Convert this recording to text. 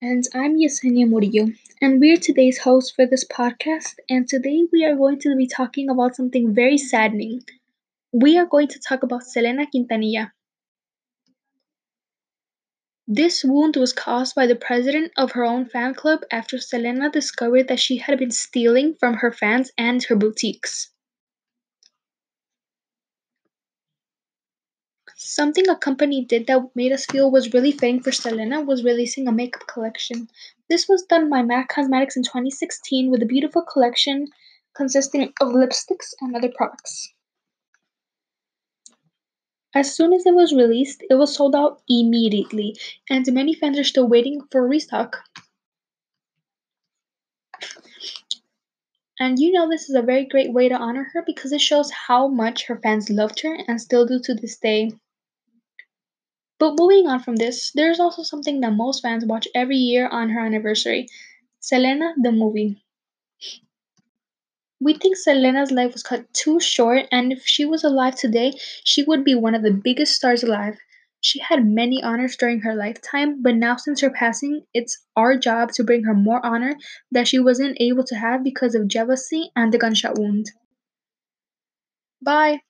And I'm Yesenia Murillo, and we're today's host for this podcast. And today we are going to be talking about something very saddening. We are going to talk about Selena Quintanilla. This wound was caused by the president of her own fan club after Selena discovered that she had been stealing from her fans and her boutiques. Something a company did that made us feel was really fitting for Selena was releasing a makeup collection. This was done by MAC Cosmetics in 2016 with a beautiful collection consisting of lipsticks and other products. As soon as it was released, it was sold out immediately, and many fans are still waiting for a restock. And you know, this is a very great way to honor her because it shows how much her fans loved her and still do to this day. But moving on from this, there's also something that most fans watch every year on her anniversary Selena the movie. We think Selena's life was cut too short, and if she was alive today, she would be one of the biggest stars alive. She had many honors during her lifetime, but now since her passing, it's our job to bring her more honor that she wasn't able to have because of jealousy and the gunshot wound. Bye!